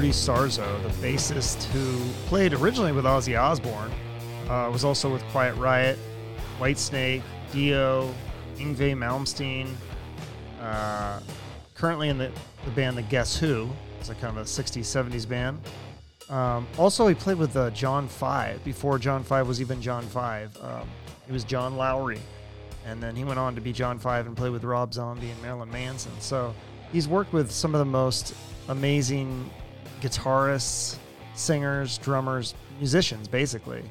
Rudy Sarzo, the bassist who played originally with Ozzy Osbourne, uh, was also with Quiet Riot, Whitesnake, Dio, Yngwie Malmsteen, uh, currently in the, the band The Guess Who. It's a kind of a 60s, 70s band. Um, also, he played with uh, John Five before John Five was even John Five. Um, he was John Lowery, and then he went on to be John Five and play with Rob Zombie and Marilyn Manson. So he's worked with some of the most amazing guitarists, singers, drummers, musicians, basically.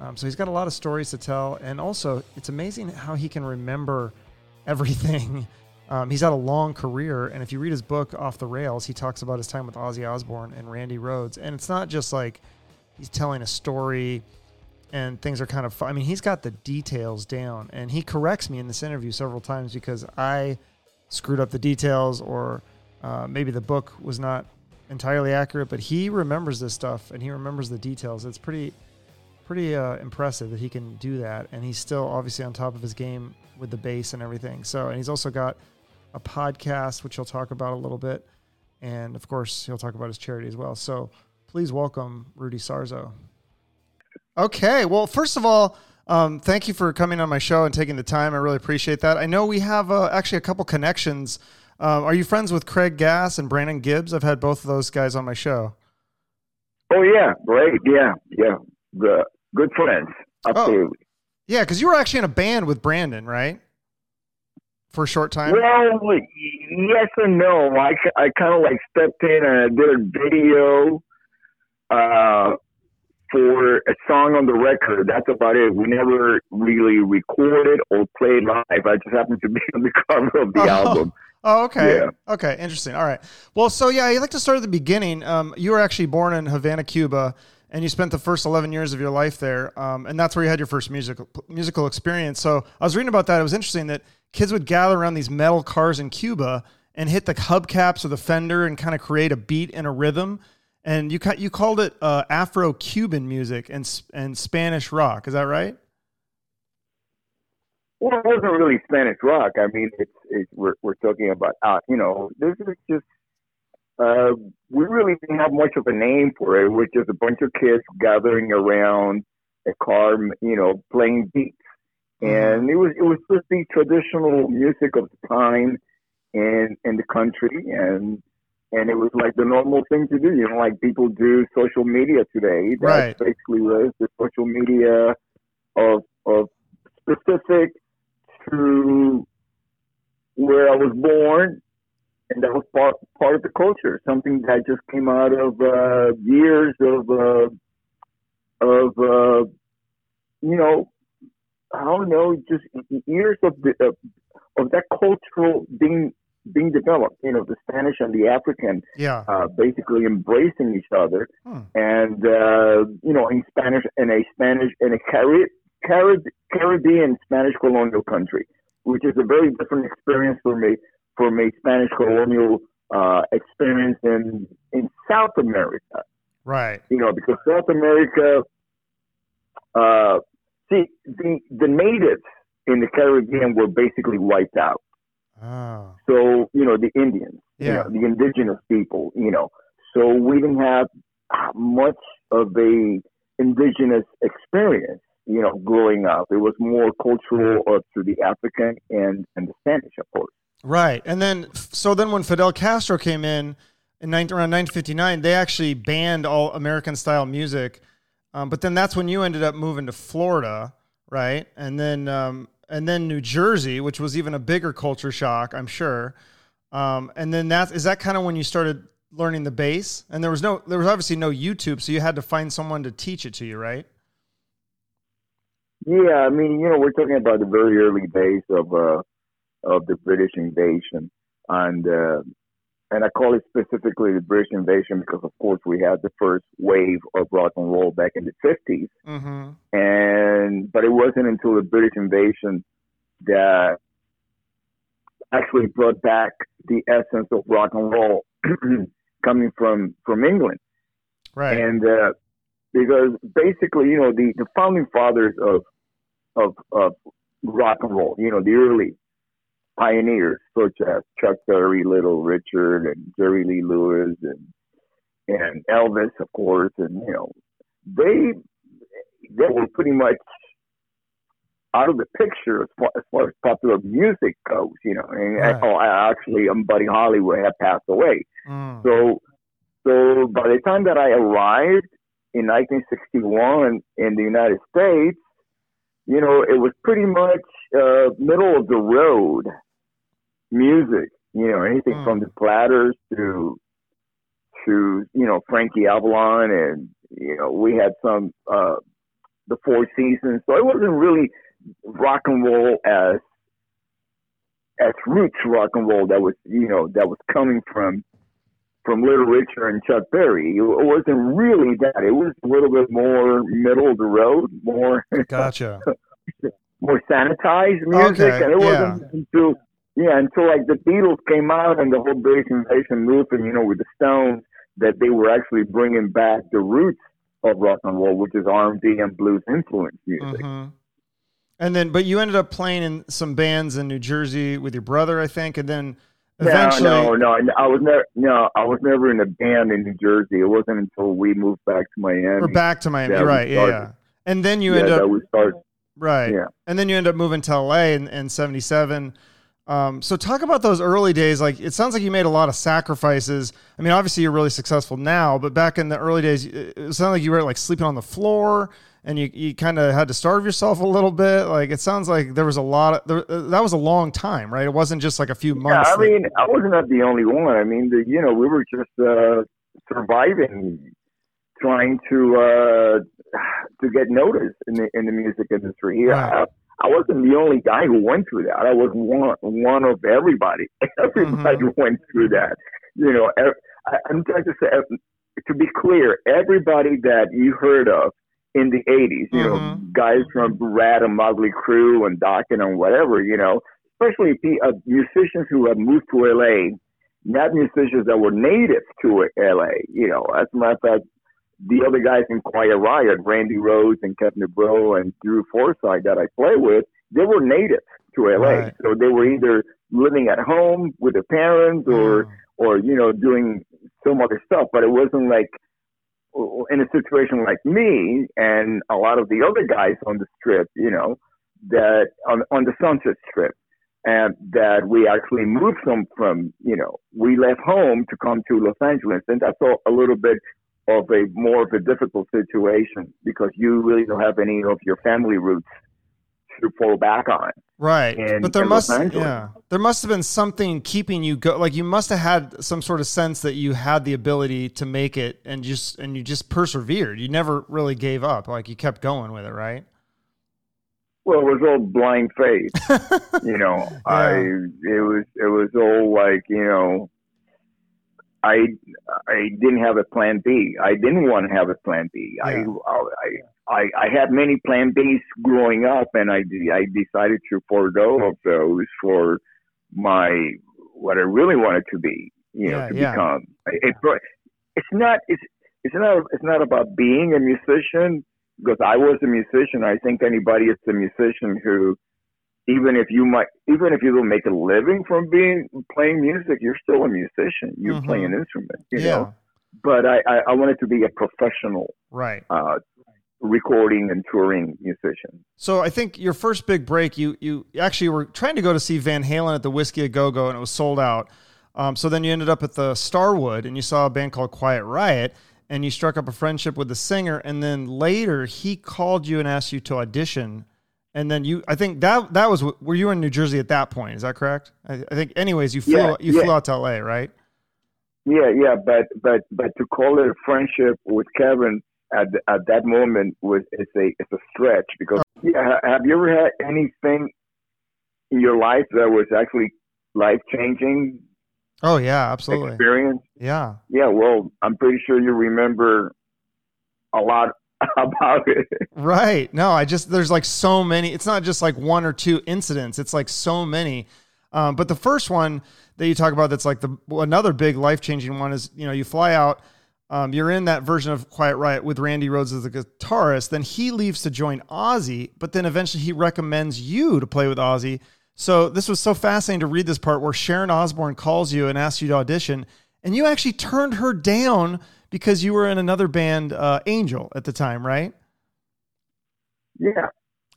Um, so he's got a lot of stories to tell, and also it's amazing how he can remember everything. Um, he's had a long career, and if you read his book Off the Rails, he talks about his time with Ozzy Osbourne and Randy Rhoads, and it's not just like he's telling a story and things are kind of fun. I mean, he's got the details down, and he corrects me in this interview several times because I screwed up the details, or uh, maybe the book was not entirely accurate. But he remembers this stuff, and he remembers the details. It's pretty, pretty uh, impressive that he can do that, and he's still obviously on top of his game with the bass and everything. So, and he's also got a podcast, which he'll talk about a little bit, and of course, he'll talk about his charity as well. So, please welcome Rudy Sarzo. Okay. Well, first of all, um, thank you for coming on my show and taking the time. I really appreciate that. I know we have uh, actually a couple connections. Um, are you friends with Craig Gass and Brandon Gibbs? I've had both of those guys on my show. Oh yeah, great. Yeah, yeah. The good friends. Oh. Absolutely. Oh. Yeah, because you were actually in a band with Brandon, right? For a short time. Well, yes and no. I, I kind of like stepped in and I did a video. Uh, for a song on the record. That's about it. We never really recorded or played live. I just happened to be on the cover of the oh. album. Oh, okay. Yeah. Okay, interesting. All right. Well, so yeah, I'd like to start at the beginning. Um, you were actually born in Havana, Cuba, and you spent the first 11 years of your life there. Um, and that's where you had your first musical musical experience. So I was reading about that. It was interesting that kids would gather around these metal cars in Cuba and hit the hubcaps or the fender and kind of create a beat and a rhythm and you you called it uh, Afro-Cuban music and and Spanish rock. Is that right? Well, it wasn't really Spanish rock. I mean, it's, it's we're we're talking about uh, you know this is just uh, we really didn't have much of a name for it. It was just a bunch of kids gathering around a car, you know, playing beats, mm-hmm. and it was it was just the traditional music of the time in in the country and and it was like the normal thing to do. You know, like people do social media today. That's right. basically was the social media of of specific to where I was born, and that was part part of the culture. Something that just came out of uh, years of uh, of uh, you know, I don't know, just years of the of, of that cultural being being developed. You know, the Spanish and the African, yeah, uh, basically embracing each other, hmm. and uh, you know, in Spanish in a Spanish in a Carib, Carib, Caribbean Spanish colonial country, which is a very different experience for me from a Spanish colonial uh, experience in in South America. Right. You know, because South America, uh, see, the the natives in the Caribbean were basically wiped out. Oh. So, you know, the Indians, yeah. you know, the indigenous people, you know. So we didn't have much of a indigenous experience, you know, growing up. It was more cultural uh, through the African and, and the Spanish, of course. Right. And then, so then when Fidel Castro came in, in 19, around 1959, they actually banned all American style music. Um, but then that's when you ended up moving to Florida, right? And then um, and then New Jersey, which was even a bigger culture shock, I'm sure. Um, and then that is that kind of when you started learning the bass, and there was no, there was obviously no YouTube, so you had to find someone to teach it to you, right? Yeah, I mean, you know, we're talking about the very early days of uh, of the British invasion, and uh, and I call it specifically the British invasion because, of course, we had the first wave of rock and roll back in the 50s. Mm-hmm. And, but it wasn't until the British invasion that actually brought back the essence of rock and roll coming from, from England. Right. And, uh, because basically, you know, the, the founding fathers of, of, of rock and roll, you know, the early pioneers such as Chuck Berry, Little Richard, and Jerry Lee Lewis, and and Elvis, of course, and you know, they they were pretty much out of the picture as far as, far as popular music goes, you know. And Right. oh, actually, um, Buddy Hollywood had passed away, Mm. so so by the time that I arrived in 1961 in the United States, you know, it was pretty much uh, middle of the road music. You know, anything Mm. from the Platters to to you know Frankie Avalon, and you know we had some uh, the Four Seasons. So it wasn't really rock and roll as as roots rock and roll that was you know that was coming from from Little Richard and Chuck Berry. It wasn't really that. It was a little bit more middle of the road, more Gotcha. more sanitized music, Okay, and it yeah. wasn't until yeah until like the Beatles came out and the whole British invasion movement, you know, with the Stones, that they were actually bringing back the roots of rock and roll, which is R and B and blues influence music. hmm And then, but you ended up playing in some bands in New Jersey with your brother, I think, and then eventually. No, no, no. I was never no, I was never in a band in New Jersey. It wasn't until we moved back to Miami. We're back to Miami, right? Yeah, yeah. And then you yeah, end up we started. right, Yeah. and then you end up moving to LA in, in '77. Um, so talk about those early days. Like it sounds like you made a lot of sacrifices. I mean, obviously you're really successful now, but back in the early days, it it sounded like you were like sleeping on the floor, and you you kind of had to starve yourself a little bit. Like it sounds like there was a lot of there, uh, that was a long time, right? It wasn't just like a few months. Yeah. I that- mean, I was not the only one. I mean, the, you know, we were just uh, surviving, trying to uh, to get noticed in the in the music industry. Yeah. I, I wasn't the only guy who went through that. I was one one of everybody. Everybody Mm-hmm. went through that. You know, I, I'm trying to say uh, to be clear, everybody that you heard of in the 80s, you know, Mhm. guys from Ratt and Motley Crue and Dokken and whatever, you know, especially pe- uh, musicians who have moved to LA, not musicians that were native to LA. You know, as a matter of fact, the other guys in Quiet Riot, Randy Rhoads and Kevin DuBrow and Drew Forsyth that I play with, they were native to LA. Right. So they were either living at home with their parents or Mm. or you know doing some other stuff but it wasn't like in a situation like me and a lot of the other guys on the strip you know that on on the sunset strip and that we actually moved from from you know we left home to come to los angeles. And that's a, a little bit of a more of a difficult situation because you really don't have any of your family roots to fall back on Right. in- but there must yeah. There must have been something keeping you go like you must have had some sort of sense that you had the ability to make it and just and you just persevered. You never really gave up. Like you kept going with it, right? Well, it was all blind faith. you know, I it was it was all like you know, I I didn't have a plan B. I didn't want to have a plan B. I, Yeah. I I I had many plan Bs growing up, and I I decided to forego of those for my what I really wanted to be. You know, Yeah, to yeah. become. It, it's not it's it's not it's not about being a musician because I was a musician. I think anybody is a musician who, even if you might, even if you don't make a living from being playing music, you're still a musician. You're Mhm. playing an instrument, you yeah. know. But I, I, I wanted to be a professional Right. uh, recording and touring musician. So I think your first big break, you you actually were trying to go to see Van Halen at the Whisky a Go Go, and it was sold out. Um, so then you ended up at the Starwood, and you saw a band called Quiet Riot, and you struck up a friendship with the singer. And then later, he called you and asked you to audition. And then you, I think that that was were you in New Jersey at that point? Is that correct? I, I think. Anyways, you flew Yeah, you yeah. flew out to LA, right? Yeah, yeah, but but but to call it a friendship with Kevin at at that moment was it's a it's a stretch because yeah. Have you ever had anything in your life that was actually life changing Oh yeah, absolutely. experience? Yeah. Yeah, well, I'm pretty sure you remember a lot about it. Right. No, I just there's like so many. It's not just like one or two incidents. It's like so many. Um, but the first one that you talk about that's like the another big life changing one is you know you fly out. Um, you're in that version of Quiet Riot with Randy Rhoads as the guitarist. Then he leaves to join Ozzy, but then eventually he recommends you to play with Ozzy So this was so fascinating to read this part where Sharon Osbourne calls you and asks you to audition, and you actually turned her down because you were in another band, uh, Angel, at the time, right? Yeah.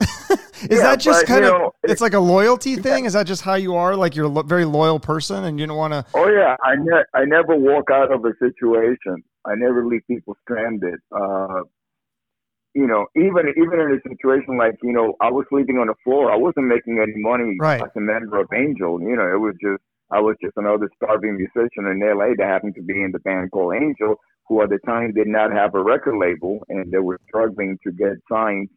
Is Yeah, that just kind of? know, it's like a loyalty thing. Is that just how you are? Like you're a lo- very loyal person, and you don't want to. Oh yeah, I ne- I never walk out of a situation. I never leave people stranded. Uh, you know, even even in a situation like you know, I was sleeping on the floor. I wasn't making any money Right. as a member of Angel. You know, it was just I was just another starving musician in LA that happened to be in the band called Angel, who at the time did not have a record label, and they were struggling to get signed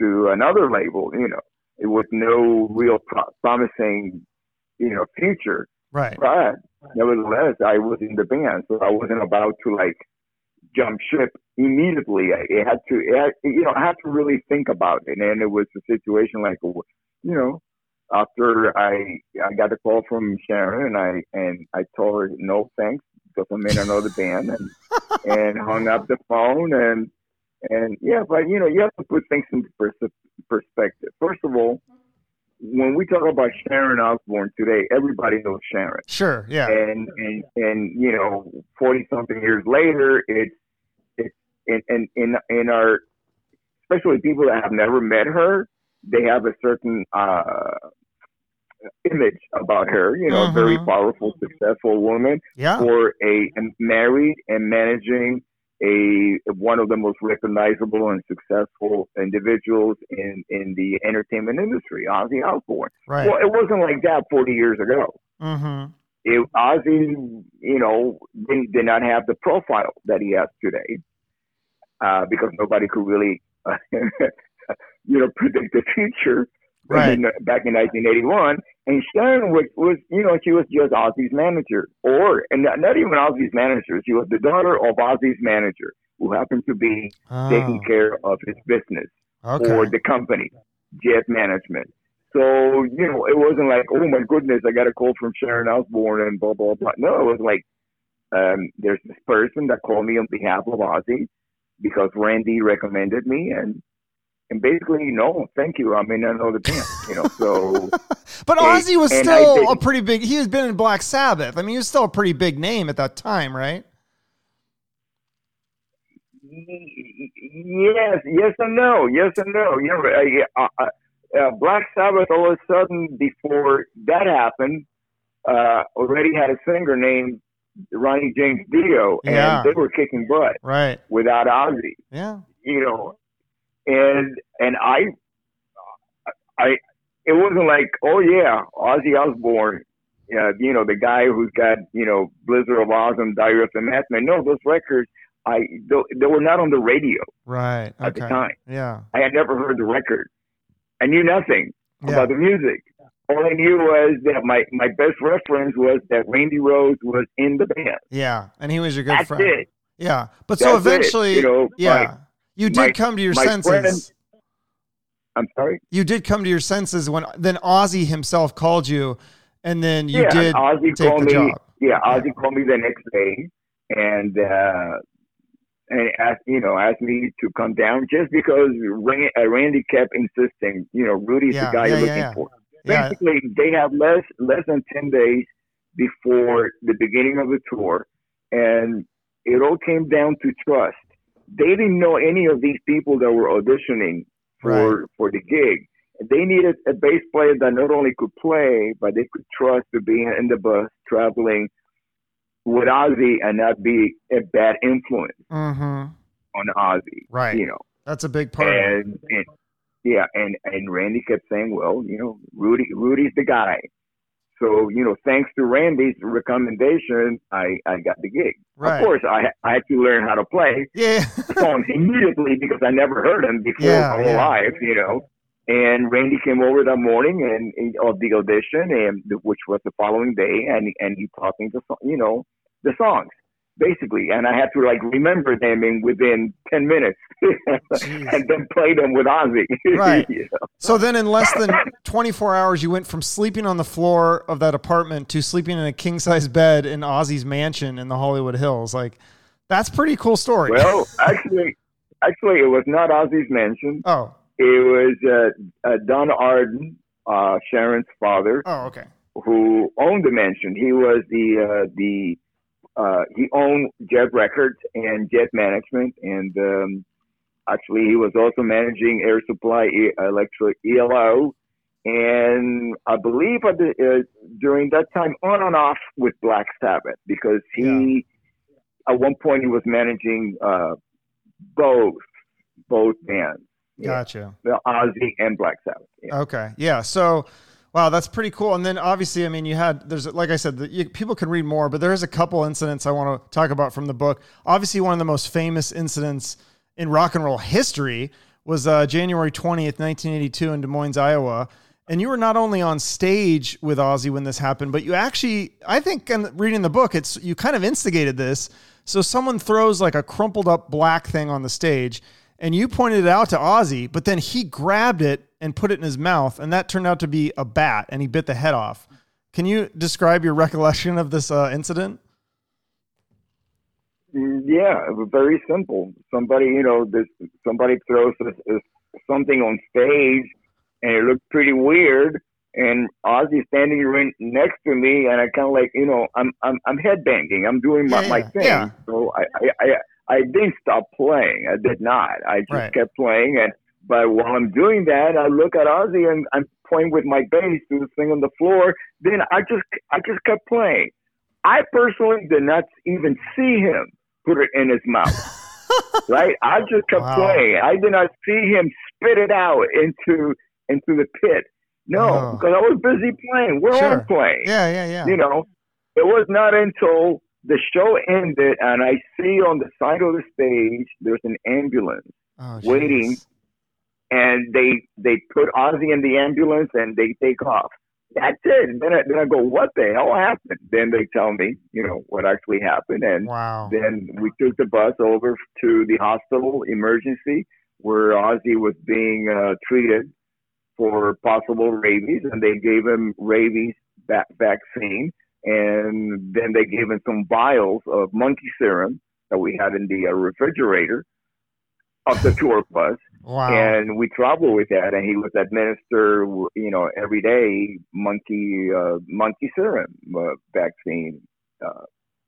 to another label. You know, it was no real pro- promising, you know, future. Right. But nevertheless, I was in the band, so I wasn't about to like jump ship immediately. I it had to, it had, you know, I had to really think about it. And it was a situation like, you know, after I I got a call from Sharon, and I and I told her no thanks because I'm in another band, and and hung up the phone, and and yeah, but you know, you have to put things into pers- perspective. First of all, when we talk about Sharon Osbourne today, everybody knows Sharon Sure. Yeah. and and and you know, forty something years later, it's it's in in in in our especially people that have never met her, they have a certain uh image about her. You know, very Mhm. powerful, successful woman Yeah. for a, married and managing a one of the most recognizable and successful individuals in in the entertainment industry, Ozzy Osbourne. Right. Well, it wasn't like that 40 years ago Mm-hmm. it, Ozzy, you know, did, did not have the profile that he has today uh, because nobody could really, you know, predict the future Right. back in 1981. And Sharon was, was, you know, she was just Ozzy's manager, or and not, not even Ozzy's manager. She was the daughter of Ozzy's manager, who happened to be taking Oh, care of his business okay. for the company, Jet Management. So, you know, it wasn't like, oh my goodness, I got a call from Sharon Osbourne and blah, blah, blah. No, it was like, um, there's this person that called me on behalf of Ozzy because Randy recommended me and, and basically, no, thank you. I'm in another band, you know, so But Ozzy was still a pretty big. He has been in Black Sabbath. I mean, he was still a pretty big name at that time, right? yes, yes and no, yes and no. You know, uh, uh, uh, Black Sabbath all of a sudden before that happened, uh, already had a singer named Ronnie James Dio, and Yeah. they were kicking butt Right. without Ozzy. Yeah. You know, and and I, I, it wasn't like, oh yeah, Ozzy Osbourne. Uh, you know, the guy who's got, you know, Blizzard of Ozz and Diary of the Madman. No, those records, I, they, they were not on the radio Right. at Okay. the time. Yeah. I had never heard the record. I knew nothing Yeah. about the music. All I knew was that my, my best reference was that Randy Rhoads was in the band. Yeah. And he was your good That's friend. it. Yeah. But so That's it. eventually, You know, yeah, my- you did my- come to your senses. friend- I'm sorry. You did come to your senses when then Ozzy himself called you, and then you yeah, did Ozzy take called the me. job. Yeah, Ozzy called me the next day and uh and asked you know asked me to come down just because Randy, uh, kept insisting. You know, Rudy's Yeah, the guy yeah, you're yeah, looking yeah. for. Yeah. Basically, they have less less than ten days before the beginning of the tour, and it all came down to trust. They didn't know any of these people that were auditioning for for the gig. They needed a bass player that not only could play, but they could trust to be in the bus traveling with Ozzy and not be a bad influence Mm-hmm. on Ozzy. Right. You know, That's a big part. and, and yeah, and and Randy kept saying, well, you know, Rudy Rudy's the guy. So you know, thanks to Randy's recommendation, I I got the gig. Right. Of course, I I had to learn how to play Yeah. songs immediately because I never heard them before Yeah, all yeah. live, you know. And Randy came over that morning and, and of the audition, and which was the following day, and and he taught me the you know the songs basically, and I had to like remember them in within ten minutes, and then play them with Ozzy. Right. You know? So then, in less than 24 hours, you went from sleeping on the floor of that apartment to sleeping in a king size bed in Ozzy's mansion in the Hollywood Hills. Like, that's pretty cool story. Well, actually, actually, it was not Ozzy's mansion. oh, It was uh, uh, Don Arden uh, Sharon's father, Oh, okay. who owned the mansion. He was the uh, the uh, he owned Jet Records and Jet Management, and um, actually he was also managing Air Supply E- Electric ELO, and I believe at the, uh, during that time on and off with Black Sabbath because he at one point he was managing uh, both both bands, Yeah. Gotcha. the Ozzy and Black Sabbath. Yeah. Okay. Yeah. So, wow, that's pretty cool. And then obviously, I mean, you had there's like I said, the, you, people can read more, but there's a couple incidents I want to talk about from the book. Obviously, one of the most famous incidents in rock and roll history was uh, January 20th, 1982, in Des Moines, Iowa. And you were not only on stage with Ozzy when this happened, but you actually, I think, in reading the book, it's you kind of instigated this. So someone throws like a crumpled up black thing on the stage, and you pointed it out to Ozzy, but then he grabbed it and put it in his mouth, and that turned out to be a bat, and he bit the head off. Can you describe your recollection of this uh, incident? Yeah, it was very simple. Somebody, you know, this somebody throws this, this, something on stage, and it looked pretty weird. And Ozzy's standing right next to me, and I kind of like, you know, I'm I'm I'm headbanging. I'm doing my, Yeah, my thing. yeah. So I, I I I didn't stop playing. I did not. I just Right. kept playing, and but while I'm doing that, I look at Ozzy and I'm playing with my bass to the thing on the floor. Then I just I just kept playing. I personally did not even see him put it in his mouth. right? I just kept Wow. playing. I did not see him spit it out into into the pit. No, Oh. because I was busy playing. We're Sure. all playing. Yeah, yeah, yeah. You know, it was not until the show ended and I see on the side of the stage there's an ambulance Oh, waiting. And they they put Ozzy in the ambulance and they take off. That's it. And then I, then I go, what the hell happened? Then they tell me, you know, what actually happened, and Wow. then we took the bus over to the hospital emergency where Ozzy was being uh, treated for possible rabies, and they gave him rabies va- vaccine, and then they gave him some vials of monkey serum that we had in the uh, refrigerator of the tour bus, Wow. and we traveled with that, and he was administered, you know, every day monkey uh, monkey serum uh, vaccine. Uh,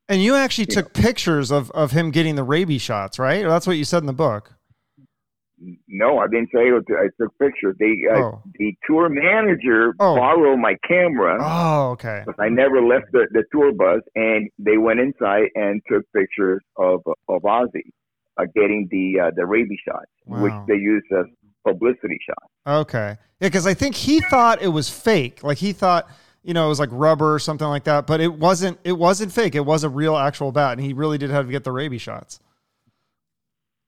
And you actually you took pictures of, of him getting the rabies shots, right? That's what you said in the book. No, I didn't say it. I took pictures. They, uh, Oh. the tour manager Oh. borrowed my camera. Oh, okay. But I never left the, the tour bus, and they went inside and took pictures of of Ozzy uh, getting the uh, the rabies shot, which they use as publicity shot. Okay. Yeah, because I think he thought it was fake. Like he thought, you know, it was like rubber or something like that. But it wasn't. It wasn't fake. It was a real actual bat, and he really did have to get the rabies shots.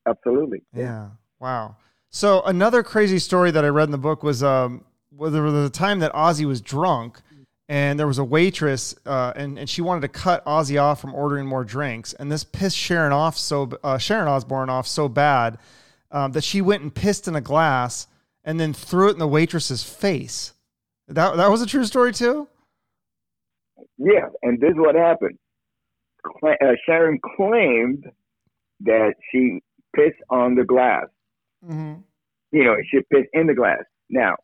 Absolutely. Yeah. Wow. So another crazy story that I read in the book was um well, there was a time that Ozzy was drunk and there was a waitress uh, and, and she wanted to cut Ozzy off from ordering more drinks and this pissed Sharon off so uh, Sharon Osbourne off so bad um, that she went and pissed in a glass and then threw it in the waitress's face. That that was a true story too. Yeah, and this is what happened. Cla- uh, Sharon claimed that she pissed on the glass. Mm-hmm. You know, she pissed in the glass. Now,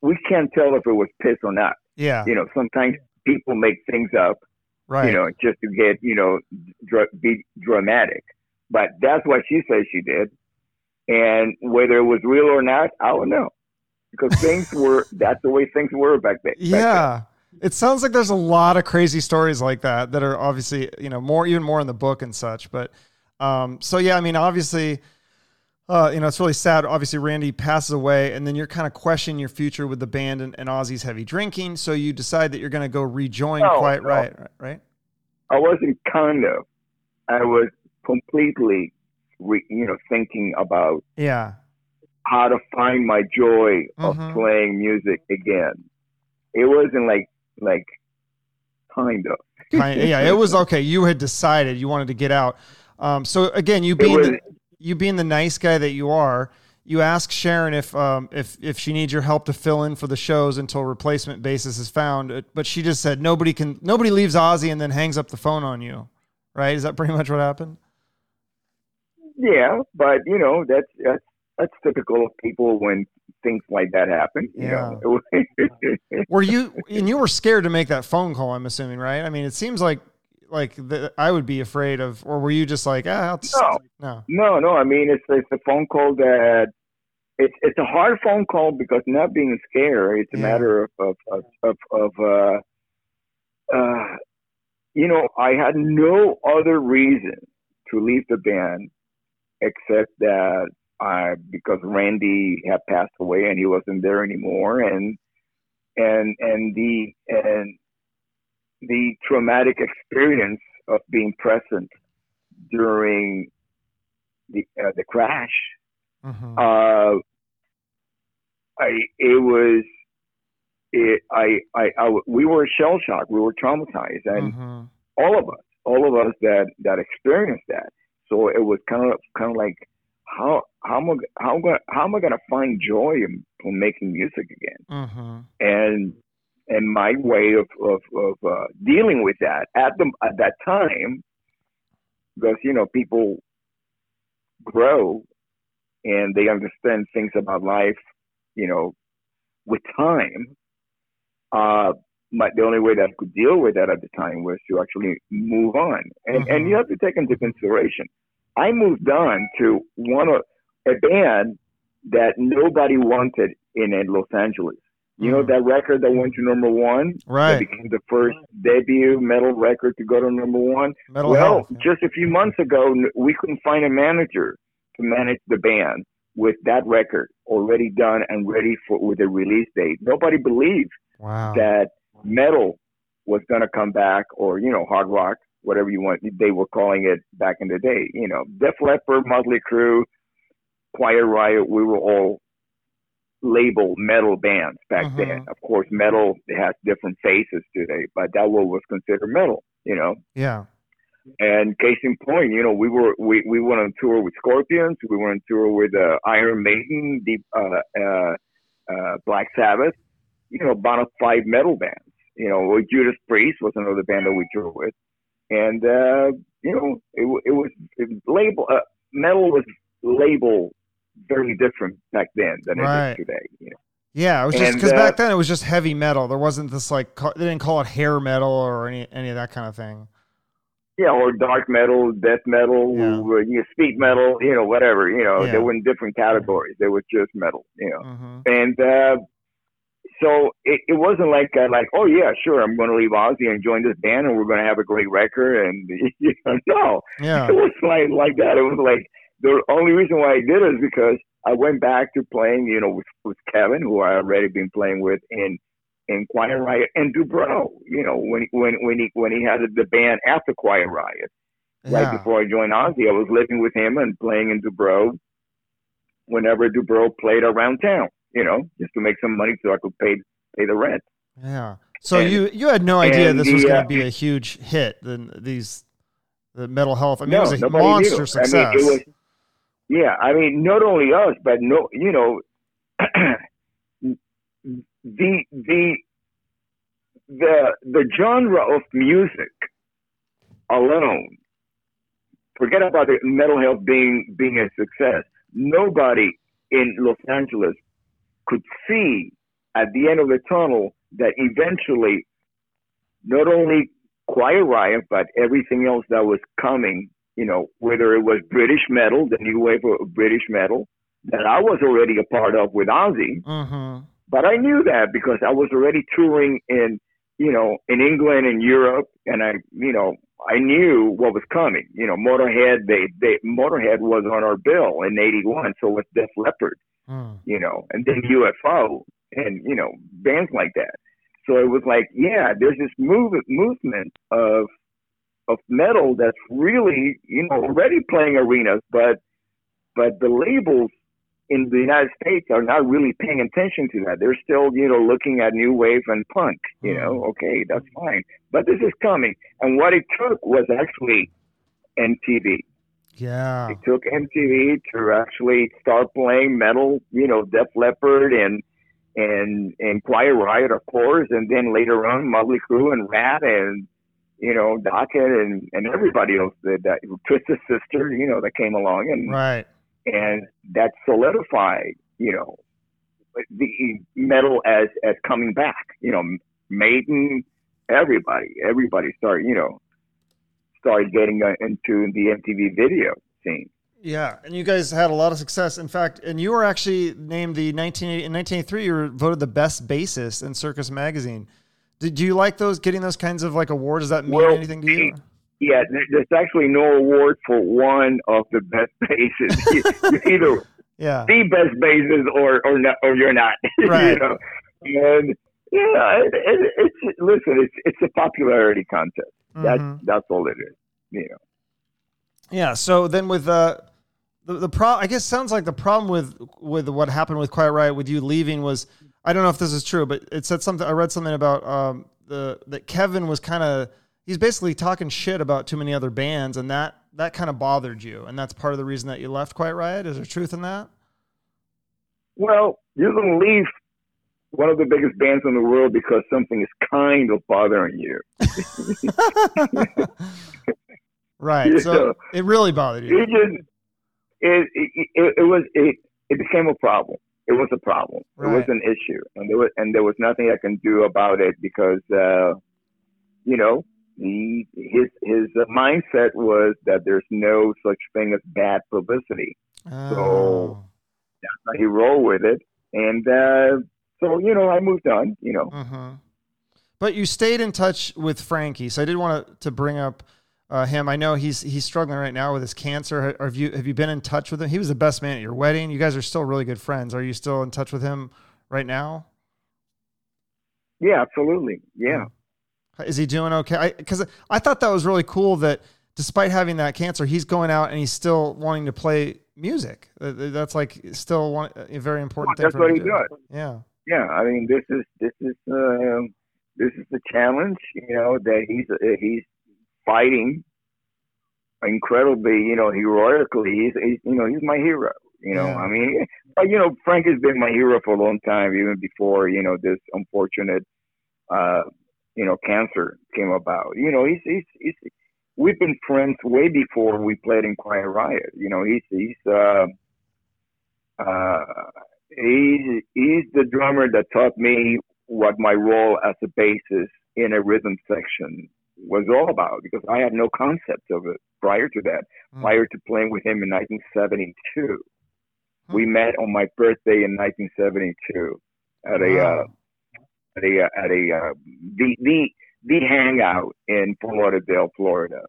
we can't tell if it was piss or not. Yeah. You know, sometimes people make things up, Right. you know, just to get, you know, dra- be dramatic. But that's what she says she did. And whether it was real or not, I don't know. Because things were, that's the way things were back then. back then. Yeah. It sounds like there's a lot of crazy stories like that that are obviously, you know, more even more in the book and such. But um, so yeah, I mean, obviously, uh, you know, it's really sad. Obviously, Randy passes away, and then you're kind of questioning your future with the band and, and Ozzy's heavy drinking. So you decide that you're going to go rejoin No, Quiet no. Riot, right? I wasn't kind of. I was completely, re, you know, thinking about Yeah. how to find my joy of Mhm. playing music again. It wasn't like like kind of. Yeah, it was okay. You had decided you wanted to get out. Um, so again, you It being was the, you being the nice guy that you are, you ask Sharon if um, if if she needs your help to fill in for the shows until replacement basis is found. Uh, But she just said nobody can nobody leaves Ozzy and then hangs up the phone on you. Right? Is that pretty much what happened? yeah, but you know that's that's that's typical of people when things like that happen. You Yeah. know? Were you and you were scared to make that phone call? I'm assuming, right? I mean, it seems like like the, I would be afraid of, or were you just like, ah, I'll just, No. no, no, no. I mean, it's it's a phone call that it's it's a hard phone call because not being scared. It's a Yeah. matter of of of of, of uh, uh, you know, I had no other reason to leave the band except that I because Randy had passed away and he wasn't there anymore, and and and the and the traumatic experience of being present during the uh, the crash. Mhm. Uh, I it was it I I, I we were shell shocked. We were traumatized, and Mhm. all of us, all of us that that experienced that. So it was kind of kind of like how how am I how am I, how am I gonna find joy in, in making music again? Mm-hmm. And and my way of of, of uh, dealing with that at the at that time, because you know people grow and they understand things about life, you know, with time. Uh, my, the only way that I could deal with that at the time was to actually move on, and Mhm. and you have to take into consideration. I moved on to one of a band that nobody wanted in Los Angeles. You know Mhm. that record that went to number one, that right, became the first debut metal record to go to number one. mental well, health. just a few months ago, we couldn't find a manager to manage the band with that record already done and ready for with a release date. Nobody believed Wow. that metal was going to come back, or you know, hard rock, whatever you want. They were calling it back in the day. You know, Def Leppard, Motley Crue, Quiet Riot. We were all labeled metal bands back Mhm. then. Of course, metal has different faces today, but that what was considered metal. You know. yeah. And case in point, you know, we were we, we went on tour with Scorpions, we went on tour with uh, Iron Maiden, Deep, uh, uh, uh, Black Sabbath, you know, bona fide metal bands. You know, with Judas Priest was another band that we toured with, and uh, you know, it, it was it label uh, metal was labeled very different back then than Right. it is today. You know? Yeah, it was just because uh, back then it was just heavy metal. There wasn't this like they didn't call it hair metal or any any of that kind of thing. Yeah, or dark metal, death metal, Yeah. or, you know, speed metal, you know, whatever. You know, Yeah. they were in different categories. They were just metal. You know. hmm And uh, so it, it wasn't like uh, like oh yeah sure I'm going to leave Ozzy and join this band and we're going to have a great record and you know no Yeah. it was like like that it was like the only reason why I did it is because I went back to playing you know with, with Kevin who I already been playing with in in Quiet Riot and Dubrow you know when when when he when he had the band after Quiet Riot right Yeah. before I joined Ozzy I was living with him and playing in Dubrow whenever Dubrow played around town you know, just to make some money so I could pay pay the rent. Yeah. So And- you you had no idea this was the, going uh, to be a huge hit. Then these the Metal Health. I mean, no, it was a monster knew. success. I mean, it was. Yeah, I mean, not only us, but no, you know, the the the the genre of music alone. Forget about the Metal Health being being a success. Nobody in Los Angeles could see at the end of the tunnel that eventually not only Quiet Riot, but everything else that was coming, you know, whether it was British metal, the new wave of British metal that I was already a part of with Ozzy, hmm but I knew that because I was already touring in, you know, in England and Europe, and I, you know, I knew what was coming. You know, Motorhead, they, they Motorhead was on our bill in '81, so was Def Leppard Mm. you know, and then UFO and, you know, bands like that. So it was like, yeah, there's this move, movement of, of metal that's really, you know, already playing arenas, but, but the labels in the United States are not really paying attention to that. They're still, you know, looking at new wave and punk, you know, mm. okay, that's fine. But this is coming. And what it took was actually MTV. Yeah. It took MTV to actually start playing metal, you know, Def Leppard and and and Quiet Riot, of course, and then later on Motley Crue and Ratt and you know Dokken and and everybody else that, that Twisted Sister, you know, that came along and Right. and that solidified, you know, the metal as as coming back. You know, Maiden, everybody, everybody started. You know, started getting uh, into the MTV video scene. Yeah, and you guys had a lot of success. In fact, and you were actually named the 1980, in 1983. You were voted the best bassist in Circus Magazine. Did you like those getting those kinds of like awards? Does that mean well, anything to you? Yeah, there's actually no award for one of the best bases. either yeah. the best bases or or not, or you're not. Right. you know? And yeah, it, it, it's listen, it's it's a popularity contest. Mm-hmm. That's that's all it is. You know. Yeah. So then with uh the, the pro I guess sounds like the problem with with what happened with Quiet Riot with you leaving was I don't know if this is true, but it said something I read something about um the that Kevin was kind of he's basically talking shit about too many other bands and that that kind of bothered you and that's part of the reason that you left Quiet Riot. Is there truth in that? Well, you don't leave one of the biggest bands in the world because something is kind of bothering you. right. So it really bothered you. It just it it, it, was it, it became a problem. It was a problem. Right. It was an issue, and there was and there was nothing I can do about it because uh, you know he his his mindset was that there's no such thing as bad publicity. Oh. So that's how he rolled with it, and uh, so you know I moved on. You know. Uh-huh. But you stayed in touch with Frankie, so I did want to bring up uh, him. I know he's he's struggling right now with his cancer. Have you have you been in touch with him? He was the best man at your wedding. You guys are still really good friends. Are you still in touch with him right now? Yeah, absolutely. Yeah. Is he doing okay? Because I, I, thought that was really cool that despite having that cancer, he's going out and he's still wanting to play music. That's like still one a very important well, thing. That's what he do. does. Yeah. Yeah. I mean, this is this is uh, this is the challenge. You know that he's uh, he's fighting incredibly, you know, heroically. He's, he's, you know, he's my hero. You know, yeah. I mean, but you know, Frank has been my hero for a long time, even before you know this unfortunate, uh, you know, cancer came about. You know, he's he's he's we've been friends way before we played in Quiet Riot. You know, he's he's uh, uh, he's he's the drummer that taught me what my role as a bassist in a rhythm section was all about because I had no concept of it prior to that. Mm. Prior to playing with him in 1972, mm. we met on my birthday in 1972 at a uh, at a uh, at a uh, the the the hangout in Fort Lauderdale, Florida,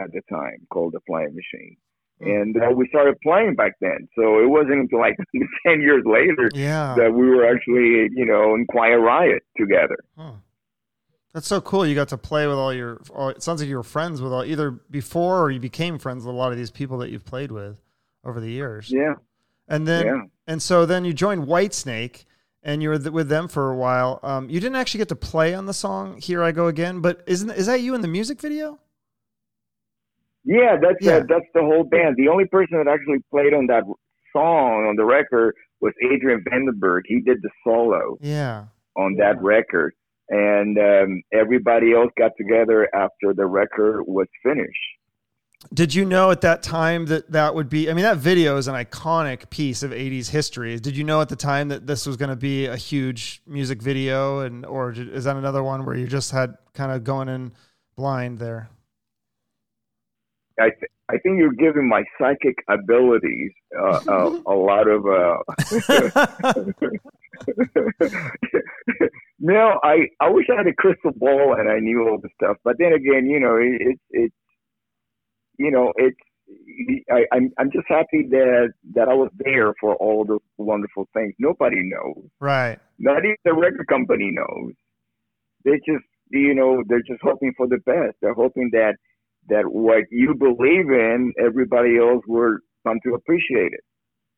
at the time called the Flying Machine. Mm. And uh, we started playing back then, so it wasn't until like ten years later yeah. that we were actually, you know, in Quiet Riot together. Huh. That's so cool. You got to play with all your. All, it sounds like you were friends with all either before or you became friends with a lot of these people that you've played with over the years. Yeah. And then, yeah. and so then you joined Whitesnake, and you were th- with them for a while. Um, you didn't actually get to play on the song "Here I Go Again," but isn't is that you in the music video? Yeah, that's yeah. Uh, that's the whole band. The only person that actually played on that song on the record was Adrian Vandenberg. He did the solo. Yeah. On that record and um, everybody else got together after the record was finished. Did you know at that time that that would be? I mean, that video is an iconic piece of '80s history. Did you know at the time that this was going to be a huge music video, and or is that another one where you just had kind of going in blind there? I th- I think you're giving my psychic abilities uh, uh, a lot of. Uh, No, I I wish I had a crystal ball and I knew all the stuff. But then again, you know, it's it, it, you know, it's I, I'm I'm just happy that that I was there for all those wonderful things. Nobody knows, right? Not even the record company knows. They just you know they're just hoping for the best. They're hoping that that what you believe in, everybody else will come to appreciate it.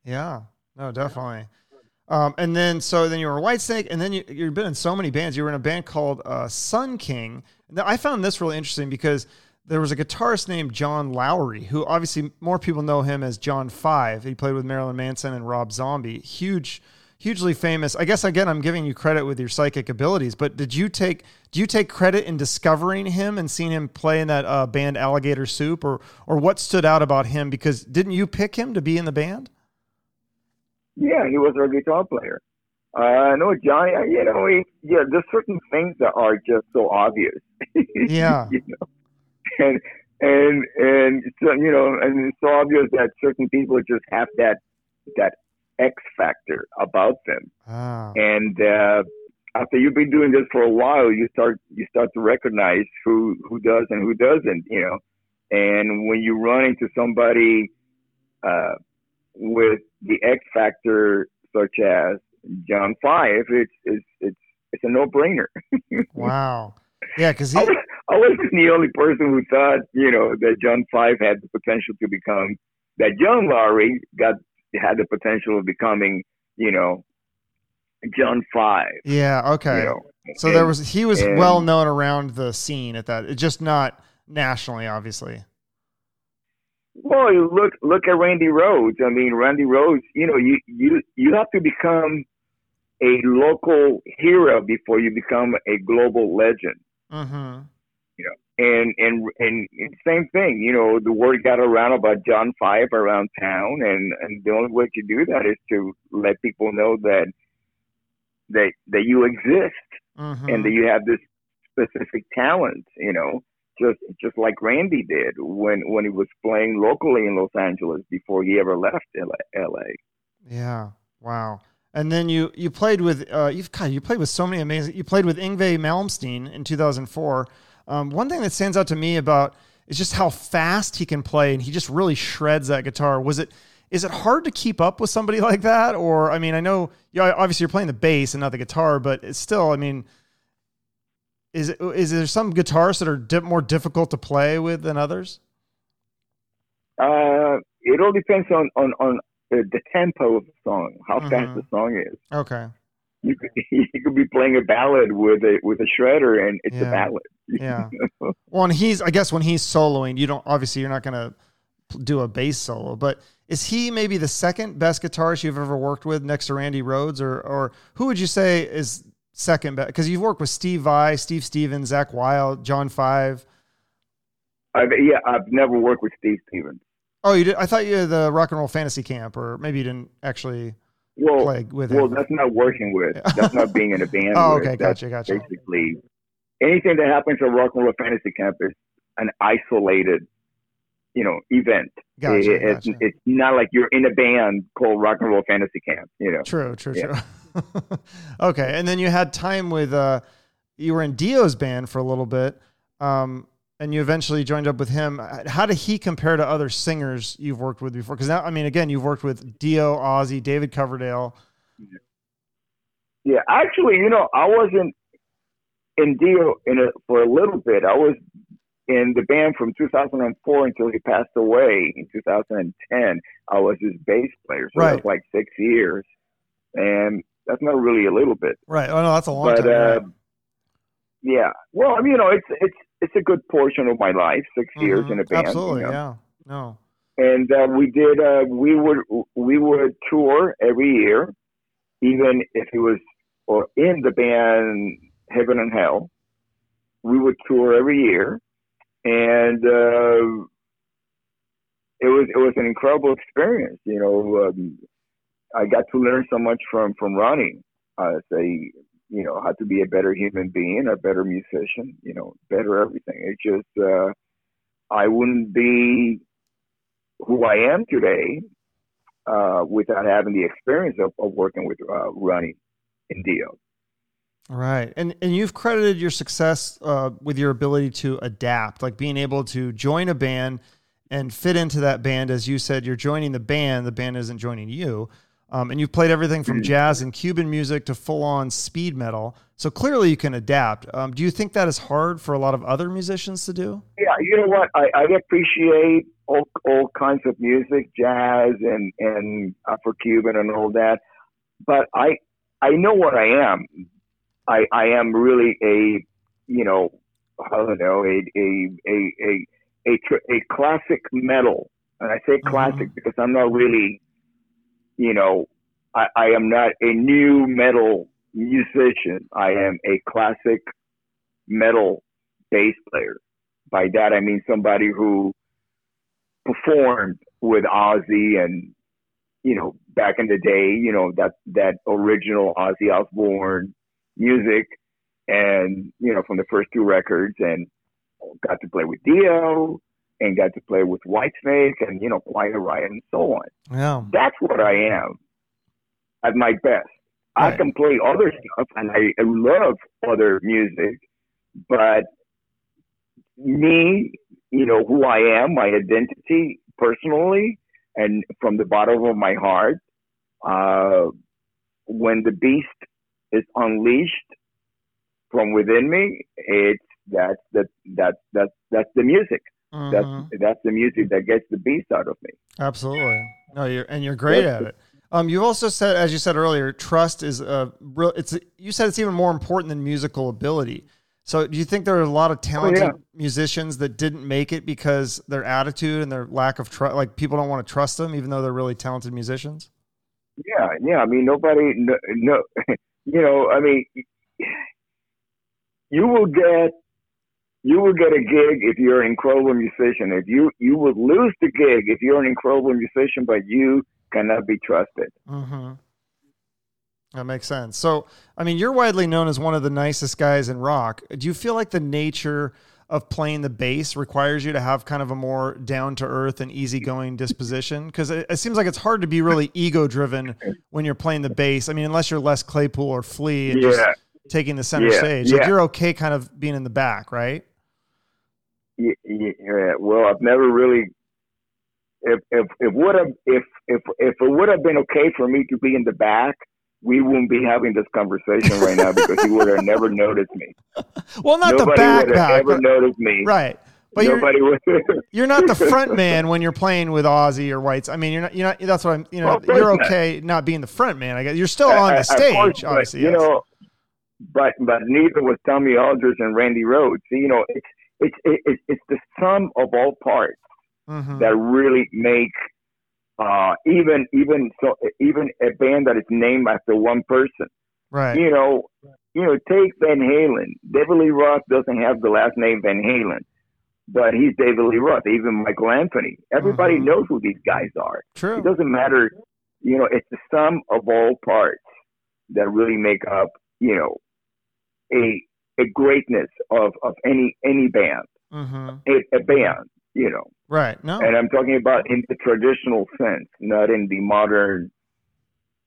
Yeah, no, definitely. Um, and then so then you were Whitesnake, and then you, you've been in so many bands. You were in a band called uh, Sun King. Now, I found this really interesting because there was a guitarist named John Lowery, who obviously more people know him as John Five. He played with Marilyn Manson and Rob Zombie. Huge, hugely famous. I guess again, I'm giving you credit with your psychic abilities. But did you take do you take credit in discovering him and seeing him play in that uh, band Alligator Soup, or or what stood out about him? Because didn't you pick him to be in the band? Yeah, he was our guitar player. Uh, no, Johnny. You know, he, yeah, there's certain things that are just so obvious. Yeah. you know, and and and so you know, and it's so obvious that certain people just have that that X factor about them. Ah. And uh, after you've been doing this for a while, you start you start to recognize who who does and who doesn't. You know, and when you run into somebody uh, with the X factor, such as John Five, it's it's it's it's a no brainer. wow. Yeah, because he. I, was, I wasn't the only person who thought, you know, that John Five had the potential to become that John Lowery got had the potential of becoming, you know, John Five. Yeah. Okay. You know, so and, there was he was and, well known around the scene at that, just not nationally, obviously. Well, look look at Randy Rhoads. I mean, Randy Rhoads. You know, you you you have to become a local hero before you become a global legend. Mm-hmm. You know, and and and same thing. You know, the word got around about John Five around town, and and the only way to do that is to let people know that that that you exist Mm-hmm. and that you have this specific talent. You know, just just like Randy did when when he was playing locally in Los Angeles before he ever left LA. Yeah. Wow. And then you you played with uh, you've God, you played with so many amazing. You played with Yngwie Malmsteen in 2004. Um, one thing that stands out to me about is just how fast he can play, and he just really shreds that guitar. Was it is it hard to keep up with somebody like that, or I mean, I know you know, obviously you're playing the bass and not the guitar, but it's still, I mean, is is there some guitars that are di- more difficult to play with than others? Uh, it all depends on on on the, the tempo of the song, how Mhm. fast the song is. Okay. You could you could be playing a ballad with a with a shredder, and it's Yeah. a ballad. Yeah. Well, and he's, I guess, when he's soloing, you don't obviously you're not going to do a bass solo, but is he maybe the second best guitarist you've ever worked with next to Randy Rhoads, or or who would you say is second best? Because you've worked with Steve Vai, Steve Stevens, Zakk Wylde, John Five. I've, yeah, I've never worked with Steve Stevens. Oh, you did? I thought you had the Rock and Roll Fantasy Camp, or maybe you didn't actually Well, play with it. well, him. that's not working with. That's not being in a band. Oh, with. okay, That's gotcha, gotcha. Basically, anything that happens at Rock and Roll Fantasy Camp is an isolated, you know, event. Gotcha, It- it's, gotcha. it's not like you're in a band called Rock and Roll Fantasy Camp. You know. True, true, Yeah. true. okay, and then you had time with uh, you were in Dio's band for a little bit, um, and you eventually joined up with him. How did he compare to other singers you've worked with before? Because now, I mean, again, you've worked with Dio, Ozzy, David Coverdale. Yeah, actually, you know, I wasn't in Dio in a, for a little bit. I was in the band from 2004 until he passed away in 2010. I was his bass player, so Right. that's like six years, and that's not really a little bit. Right. Oh no, that's a long but time. uh, right. yeah, well, I mean, you know, it's it's it's a good portion of my life, six years Mhm. in a band. Absolutely. you know? Yeah. No. and uh, we did uh, we would we would tour every year, even if it was or in the band Heaven and Hell. We would tour every year, and uh, it was it was an incredible experience. You know, um, I got to learn so much from from Ronnie. Uh, say, you know, how to be a better human being, a better musician. You know, better everything. It just uh, I wouldn't be who I am today uh, without having the experience of, of working with uh, Ronnie and Dio. Right. And and you've credited your success uh, with your ability to adapt, like being able to join a band and fit into that band. As you said, you're joining the band, the band isn't joining you. Um, and you've played everything from jazz and Cuban music to full on speed metal. So clearly you can adapt. Um, do you think that is hard for a lot of other musicians to do? Yeah, you know what? I, I appreciate all, all kinds of music, jazz and and Afro Cuban and all that, but I I know what I am. I I am really a you know I don't know a a a a a, a classic metal, and I say classic because I'm not really you know I, I am not a new metal musician. I am a classic metal bass player by that I mean somebody who performed with Ozzy and you know, back in the day, you know, that that original Ozzy Osbourne music, and you know, from the first two records, and got to play with Dio, and got to play with Whitesnake, and you know, Quiet Riot, and so on. Yeah. That's what I am at my best. Right. I can play other stuff, and I, love other music, but me, you know, who I am, my identity personally, and from the bottom of my heart, uh, when the beast is unleashed from within me, it's that's the that that that's the music. That's that's the music that gets the beast out of me. Absolutely. No, you're and you're great Yes. at it. Um, you also said, as you said earlier, trust is a real. It's you said it's even more important than musical ability. So, do you think there are a lot of talented yeah. musicians that didn't make it because their attitude and their lack of trust, like people don't want to trust them, even though they're really talented musicians? Yeah, yeah. I mean, nobody, no, no you know, I mean, you will get, you will get a gig if you're an incredible musician. If you, you will lose the gig if you're an incredible musician, but you cannot be trusted. Mm-hmm. That makes sense. So, I mean, you're widely known as one of the nicest guys in rock. Do you feel like the nature of playing the bass requires you to have kind of a more down to earth and easygoing disposition? Because it, it seems like it's hard to be really ego driven when you're playing the bass. I mean, unless you're Les Claypool or Flea and just taking the center Yeah, stage, like you're okay kind of being in the back, right? Yeah, yeah. Well, I've never really. If if it would have if if if it would have been okay for me to be in the back, we wouldn't be having this conversation right now because you would have never noticed me. Well, not Nobody the back would have back, ever but- noticed me. right? But you're, would. you're not the front man when you're playing with Ozzy or Whites. I mean, you're not. You're not. That's what I'm. You know, Well, you're okay not being the front man. I guess you're still on I- the stage, course, but, obviously. You yes. know, but but neither was Tommy Aldridge and Randy Rhoads. You know, it's it's it's it's the sum of all parts Mhm. that really make uh, even even so even a band that is named after one person. right. You know, you know, take Van Halen. David Lee Roth doesn't have the last name Van Halen, but he's David Lee Roth. Even Michael Anthony. Everybody Mhm. knows who these guys are. True. It doesn't matter, you know, it's the sum of all parts that really make up, you know, a a greatness of, of any any band. hmm A, a band, you know. Right. No. And I'm talking about in the traditional sense, not in the modern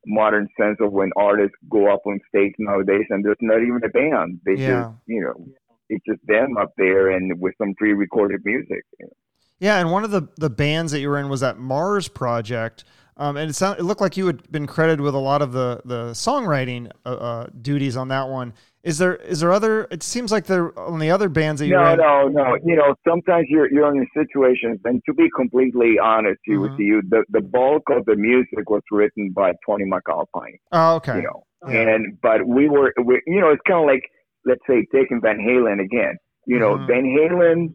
modern sense of when artists go up on stage nowadays and there's not even a band. They Yeah. just you know, it's just them up there and with some pre recorded music. you know. Yeah, and one of the the bands that you were in was that Mars project, um, and it sound, it looked like you had been credited with a lot of the the songwriting uh, uh, duties on that one. Is there is there other? It seems like there on the other bands that you No, in. no, no. You know, sometimes you're you're in situations, and to be completely honest you with you, the the bulk of the music was written by Tony MacAlpine. Oh, okay. You know, Yeah. and but we were, we, you know, it's kind of like let's say taking Van Halen again. You know, Mhm. Van Halen,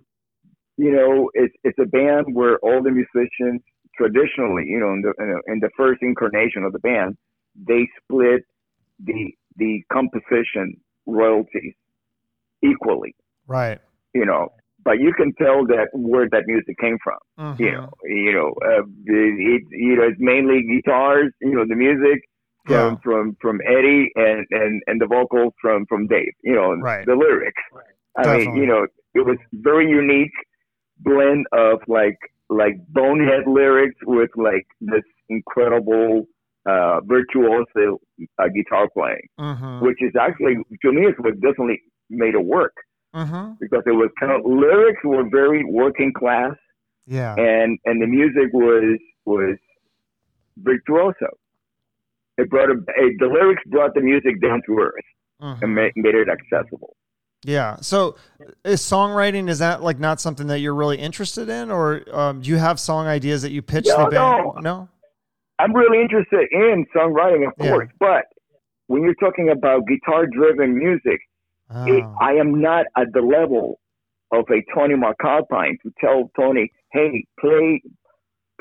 you know, it's it's a band where all the musicians traditionally, you know, in the in the- in the first incarnation of the band, they split the the composition royalties equally Right. you know. But you can tell that where that music came from. You know, you know, uh, it, you know, it's mainly guitars. You know, the music from Yeah. from from Eddie and and and the vocals from from Dave. You know, Right. the lyrics. I Definitely. mean, you know, it was very unique blend of like like bonehead lyrics with like this incredible uh virtuoso uh, guitar playing, Mhm. which is actually to me is what definitely made it work Mhm. because it was kind of lyrics were very working class Yeah. and and the music was was virtuoso. It brought a, the lyrics brought the music down to earth Mhm. and made, made it accessible. Yeah. So, is songwriting is that like not something that you're really interested in, or um, do you have song ideas that you pitch No, the band? no. No. I'm really interested in songwriting, of Yeah. course, but when you're talking about guitar-driven music, it, Oh. I am not at the level of a Tony MacAlpine to tell Tony, "Hey, play,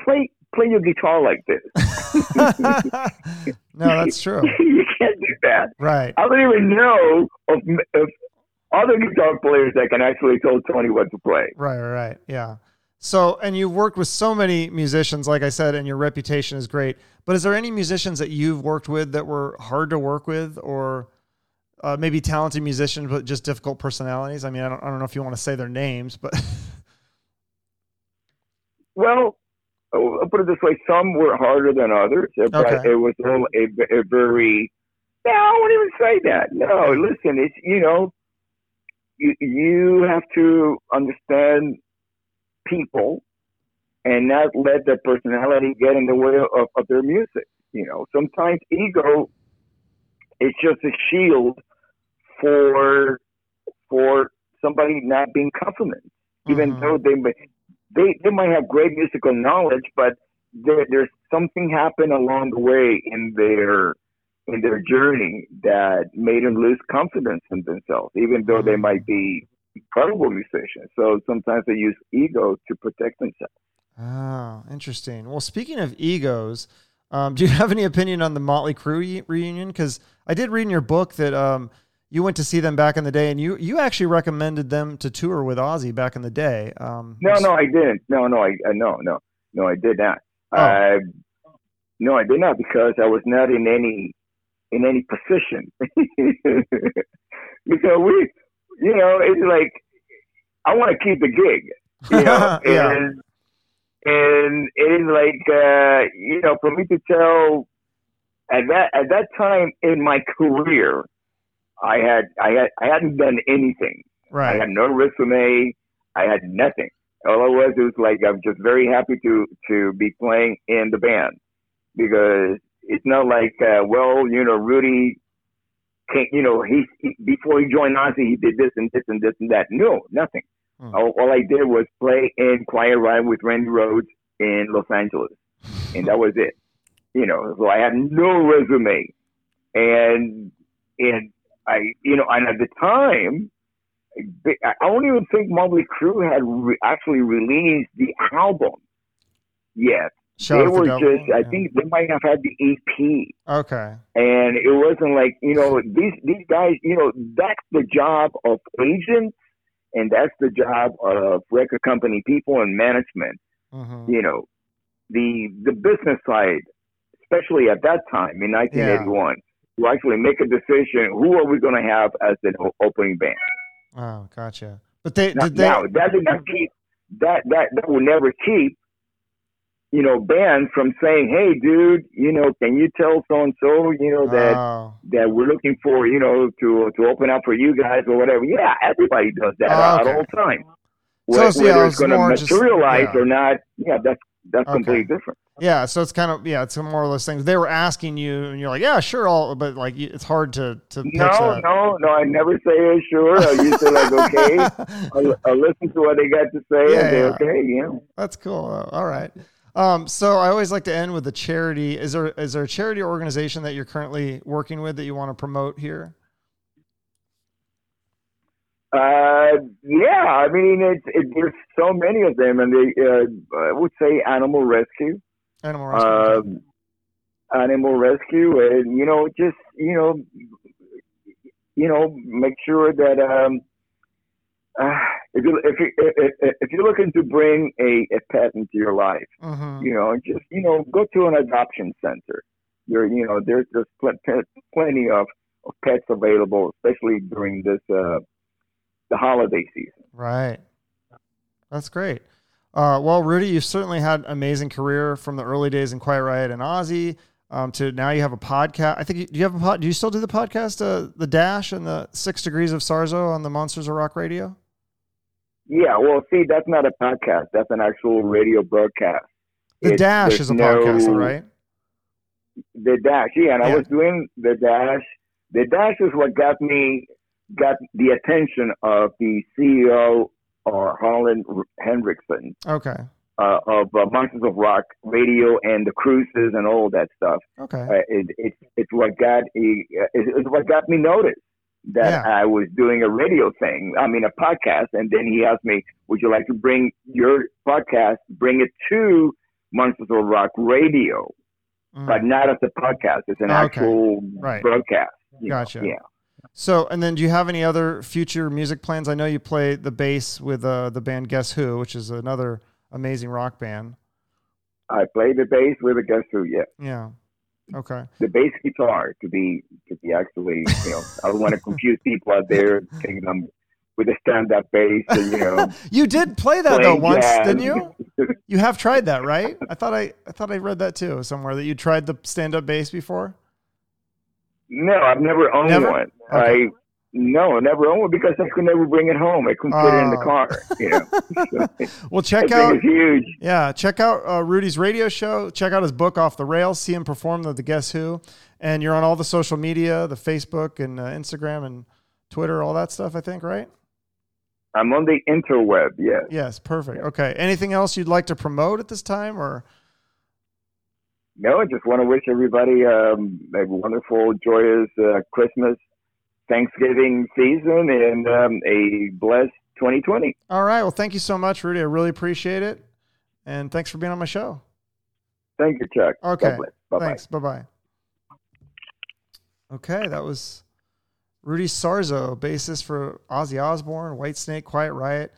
play, play your guitar like this." no, that's true. you can't do that. Right. I don't even know of, of other guitar players that can actually tell Tony what to play. Right, right, right. Yeah. So, and you've worked with so many musicians, like I said, and your reputation is great. But is there any musicians that you've worked with that were hard to work with, or uh, maybe talented musicians but just difficult personalities? I mean, I don't, I don't know if you want to say their names, but well, I'll put it this way: some were harder than others, but Okay. it was all a, a very. No, I won't even say that. No, listen, it's you know, you you have to understand people and not let their personality get in the way of, of their music. You know, sometimes ego is just a shield for for somebody not being confident, even Mhm. though they may they they might have great musical knowledge, but there, there's something happened along the way in their in their journey that made them lose confidence in themselves, even though they Mhm. might be incredible musicians. So sometimes they use ego to protect themselves. Oh, interesting. Well, speaking of egos, um, do you have any opinion on the Motley Crue reunion? Because I did read in your book that um, you went to see them back in the day, and you you actually recommended them to tour with Ozzy back in the day. Um, No, no, I didn't. No, no, I uh, no, no, no, I did not. Oh. Uh, no, I did not because I was not in any in any position. because we, you know, it's like I want to keep the gig, you know, Yeah. and and it is like uh, you know, for me to tell at that at that time in my career, I had I had I hadn't done anything. Right. I had no resume. I had nothing. All I was was like I'm just very happy to to be playing in the band because it's not like uh, well you know Rudy you know he, he before he joined Ozzy he did this and this and this and that. No, nothing. Hmm. All, all I did was play in Quiet Riot with Randy Rhoads in Los Angeles, and that was it. You know, so I had no resume, and and I you know and at the time I don't even think Motley Crue had re- actually released the album yet. Shout they were just, I Yeah. think they might have had the EP, Okay. and it wasn't like you know these these guys. You know that's the job of agents, and that's the job of record company people and management. hmm You know, the the business side, especially at that time in 1981, to actually make a decision: who are we going to have as an opening band? Oh, gotcha. But they Now, did they? now, that did not keep that that that will never keep you know banned from saying, "Hey, dude, you know, can you tell so and so, you know, that oh, that we're looking for, you know, to to open up for you guys or whatever." Yeah, everybody does that Oh, at all time. So Whether, it's- yeah, whether it's going to more just- materialize yeah. or not, yeah, that's that's Okay. completely different. yeah. So it's kind of yeah. It's more or less things. They were asking you, and you're like, yeah, sure. All, but like, it's hard to to No, no, no. I never say sure. I usually like okay. I'll, I'll listen to what they got to say Yeah, and say yeah. okay, you know. That's cool. All right. Um, so I always like to end with a charity. Is there is there a charity organization that you're currently working with that you want to promote here? Uh, yeah, I mean, it's it, there's so many of them, and they, uh, I would say animal rescue, Animal rescue. okay. um, animal rescue, and you know, just you know, you know, make sure that um, uh, if you if you if, if- you're looking to bring a, a pet into your life, Mhm. you know, just you know, go to an adoption center. You're, you know, there's there's pl- pl- plenty of, of pets available, especially during this uh, the holiday season. Right. That's great. Uh, well, Rudy, you've certainly had an amazing career from the early days in Quiet Riot and Ozzy um, to now you have a podcast. I think you, do you have a pod? Do you still do the podcast, uh, the Dash and the Six Degrees of Sarzo on the Monsters of Rock Radio? Yeah, well, see, that's not a podcast. That's an actual radio broadcast. The Dash is a no- podcast, right? The Dash, yeah, and Yeah. I was doing the Dash. The Dash is what got me, got the attention of the CEO or Holland Hendrickson Okay. Uh, of uh, Monsters of Rock Radio and the cruises and all that stuff. Okay. Uh, it, it's it's what got uh, it's it's what got me noticed that Yeah. I was doing a radio thing. I mean, a podcast, and then he asked me, "Would you like to bring your podcast, bring it to Monsters of Rock Radio, Mm. but not as a podcast? It's an Okay. actual Right. broadcast." you know? Gotcha. Yeah. So, and then do you have any other future music plans? I know you play the bass with uh, the band Guess Who, which is another amazing rock band. I played the bass with a Guess Who. Yeah. Yeah. Okay. The bass guitar to be to be actually you know I don't want to confuse people out there thinking I'm with a stand up bass and you know you did play that though once, jazz. didn't you? You have tried that, right? I thought I I thought I read that too somewhere that you tried the stand up bass before. no, I've never owned Never? one. Okay. I no, I never owned one because I could never bring it home. I couldn't put it in the Oh. car. You know, Well, check out huge. Yeah, check out uh, Rudy's radio show. Check out his book, Off the Rails. See him perform the, the Guess Who. And you're on all the social media, the Facebook and uh, Instagram and Twitter, all that stuff. I think, right? I'm on the interweb. Yes. Yes, perfect. Okay. Anything else you'd like to promote at this time, or No, I just want to wish everybody um, a wonderful, joyous uh, Christmas, Thanksgiving season, and um, a blessed 2020. all right? Well, thank you so much, Rudy. I really appreciate it, and thanks for being on my show. Thank you, Chuck. Okay. Bye-bye. Thanks. Bye bye. Okay, that was Rudy Sarzo, bassist for Ozzy Osbourne, Whitesnake, Quiet Riot,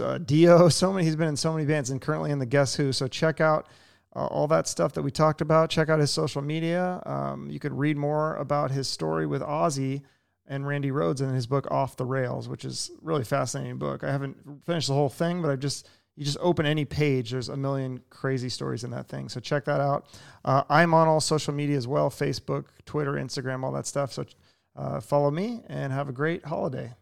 uh, Dio. So many. He's been in so many bands, and currently in the Guess Who. So check out uh, all that stuff that we talked about. Check out his social media. Um, you could read more about his story with Ozzy and Randy Rhoads in his book Off the Rails, which is really fascinating book. I haven't finished the whole thing, but I've just you just open any page, there's a million crazy stories in that thing. So check that out. Uh, I'm on all social media as well: Facebook, Twitter, Instagram, all that stuff. So uh, follow me and have a great holiday.